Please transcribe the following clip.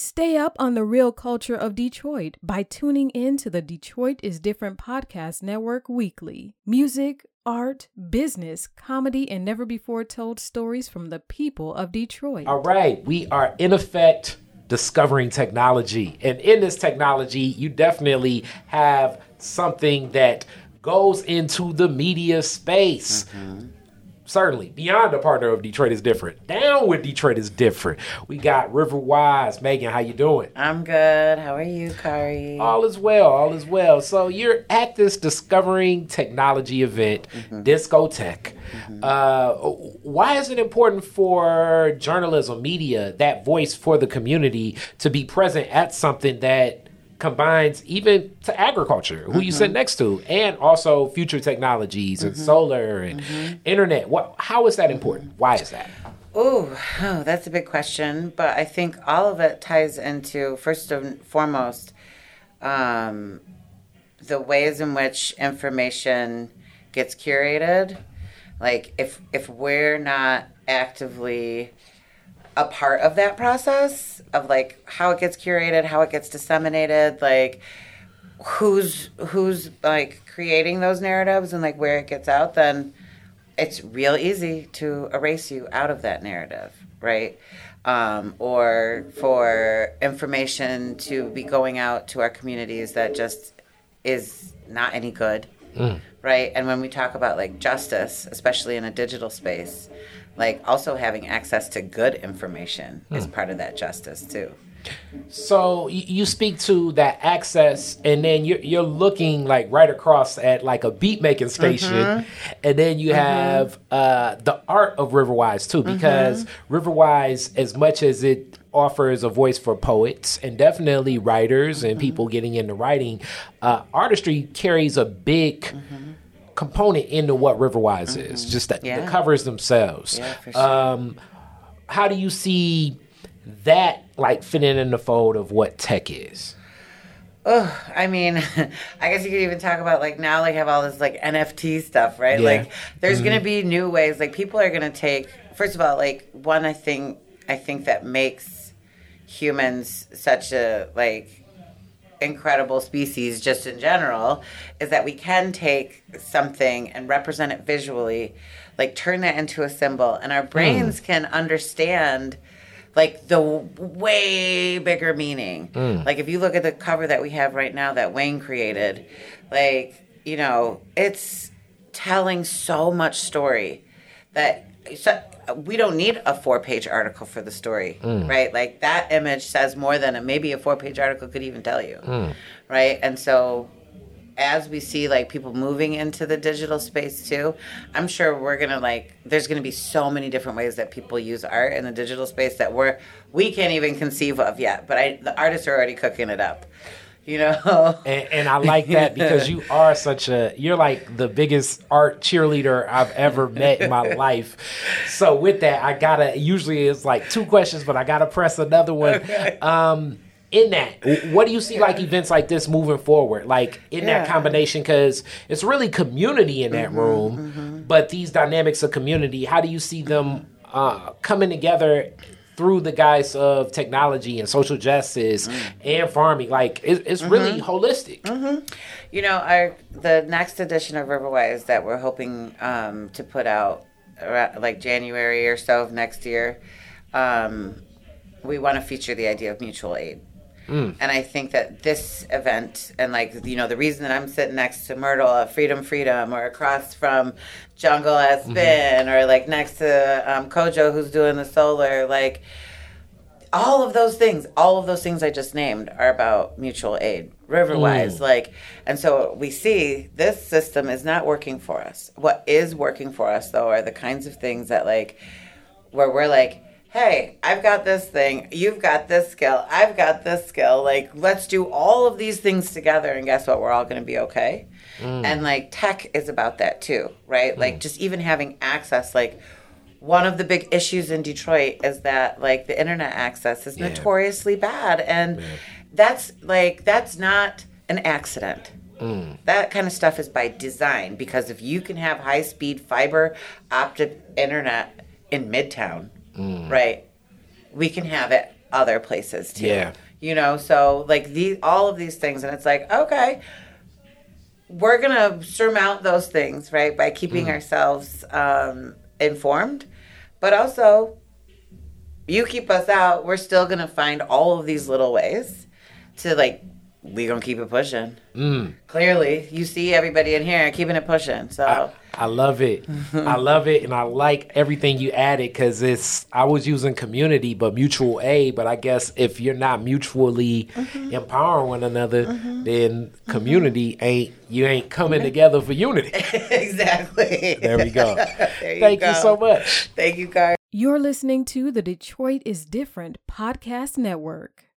Stay up on the real culture of Detroit by tuning in to the Detroit is Different podcast network weekly. Music, art, business, comedy, and never before told stories from the people of Detroit. All right, we are in effect discovering technology. And in this technology, you definitely have something that goes into the media space. Mm-hmm certainly beyond a partner of Detroit is different. Down with Detroit is different. We got Riverwise. Megan, how you doing? I'm good. How are you, Khary? All is well. All is well. So you're at this discovering technology event, mm-hmm. Discotech. Mm-hmm. Uh, why is it important for journalism, media, that voice for the community to be present at something that combines even to agriculture, who mm-hmm. you sit mm-hmm. next to, and also future technologies and mm-hmm. solar and mm-hmm. internet. What? How is that important? Why is that? Ooh, oh, that's a big question. But I think all of it ties into first and foremost um, the ways in which information gets curated. Like if if we're not actively a part of that process of like how it gets curated, how it gets disseminated, like who's who's like creating those narratives and like where it gets out, then it's real easy to erase you out of that narrative, right? Um, or for information to be going out to our communities that just is not any good, mm. right? And when we talk about like justice, especially in a digital space, like also having access to good information is hmm. part of that justice too. So you speak to that access, and then you're, you're looking like right across at like a beat making station, mm-hmm. and then you mm-hmm. have uh, the art of Riverwise too, because mm-hmm. Riverwise, as much as it offers a voice for poets and definitely writers and mm-hmm. people getting into writing, uh, artistry carries a big mm-hmm component into what Riverwise mm-hmm. is, just the, yeah. the, covers themselves. Yeah, for sure. Um, how do you see that like fitting in the fold of what tech is? Oh, I mean, I guess you could even talk about like now, like have all this like NFT stuff, right? Yeah. Like, there's mm-hmm. gonna be new ways. Like, people are gonna take. First of all, like one, I think, I think that makes humans such a like incredible species just in general is that we can take something and represent it visually like turn that into a symbol and our brains mm. can understand like the way bigger meaning mm. like if you look at the cover that we have right now that wayne created like you know it's telling so much story that so we don't need a four page article for the story, mm. right? Like that image says more than a, maybe a four page article could even tell you, mm. right? And so as we see like people moving into the digital space too, I'm sure we're gonna like there's gonna be so many different ways that people use art in the digital space that we're we can't even conceive of yet. But I the artists are already cooking it up you know. And, and, I like that because you are such a you're like the biggest art cheerleader I've ever met in my life. So with that, I gotta usually it's like two questions, but I gotta press another one. Okay. Um, in that, what do you see like events like this moving forward? Like in yeah. that combination, because it's really community in that mm-hmm, room, mm-hmm. but these dynamics of community, how do you see them uh, coming together through the guise of technology and social justice mm. and farming. Like it, it's mm-hmm. really holistic. Mm-hmm. You know, our the next edition of Riverwise that we're hoping um, to put out around, like January or so of next year. Um, we want to feature the idea of mutual aid. Mm. And I think that this event, and like, you know, the reason that I'm sitting next to Myrtle at Feedom Freedom or across from Jungle Spin mm-hmm. or like next to um, Kojo who's doing the solar, like, all of those things, all of those things I just named are about mutual aid, Riverwise. Mm. Like, and so we see this system is not working for us. What is working for us, though, are the kinds of things that, like, where we're like, hey, I've got this thing, you've got this skill, I've got this skill. Like, let's do all of these things together, and guess what? We're all going to be okay. Mm. And like, tech is about that too, right? Mm. Like, just even having access, like, one of the big issues in Detroit is that like the internet access is yeah. notoriously bad, and yeah. that's like that's not an accident. Mm. That kind of stuff is by design because if you can have high speed fiber optic internet in Midtown, mm. right? We can have it other places too. Yeah. You know, so like these all of these things and it's like, okay, we're gonna surmount those things, right? By keeping Mm. ourselves um informed. But also you keep us out, we're still gonna find all of these little ways to like we gonna keep it pushing. Mm. Clearly, you see everybody in here keeping it pushing. So I, I love it. I love it, and I like everything you added because it's. I was using community, but mutual aid. But I guess if you're not mutually mm-hmm. empowering one another, mm-hmm. then mm-hmm. community ain't. You ain't coming together for unity. exactly. There we go. There you Thank go. you so much. Thank you, guys. You're listening to the Detroit is Different podcast network.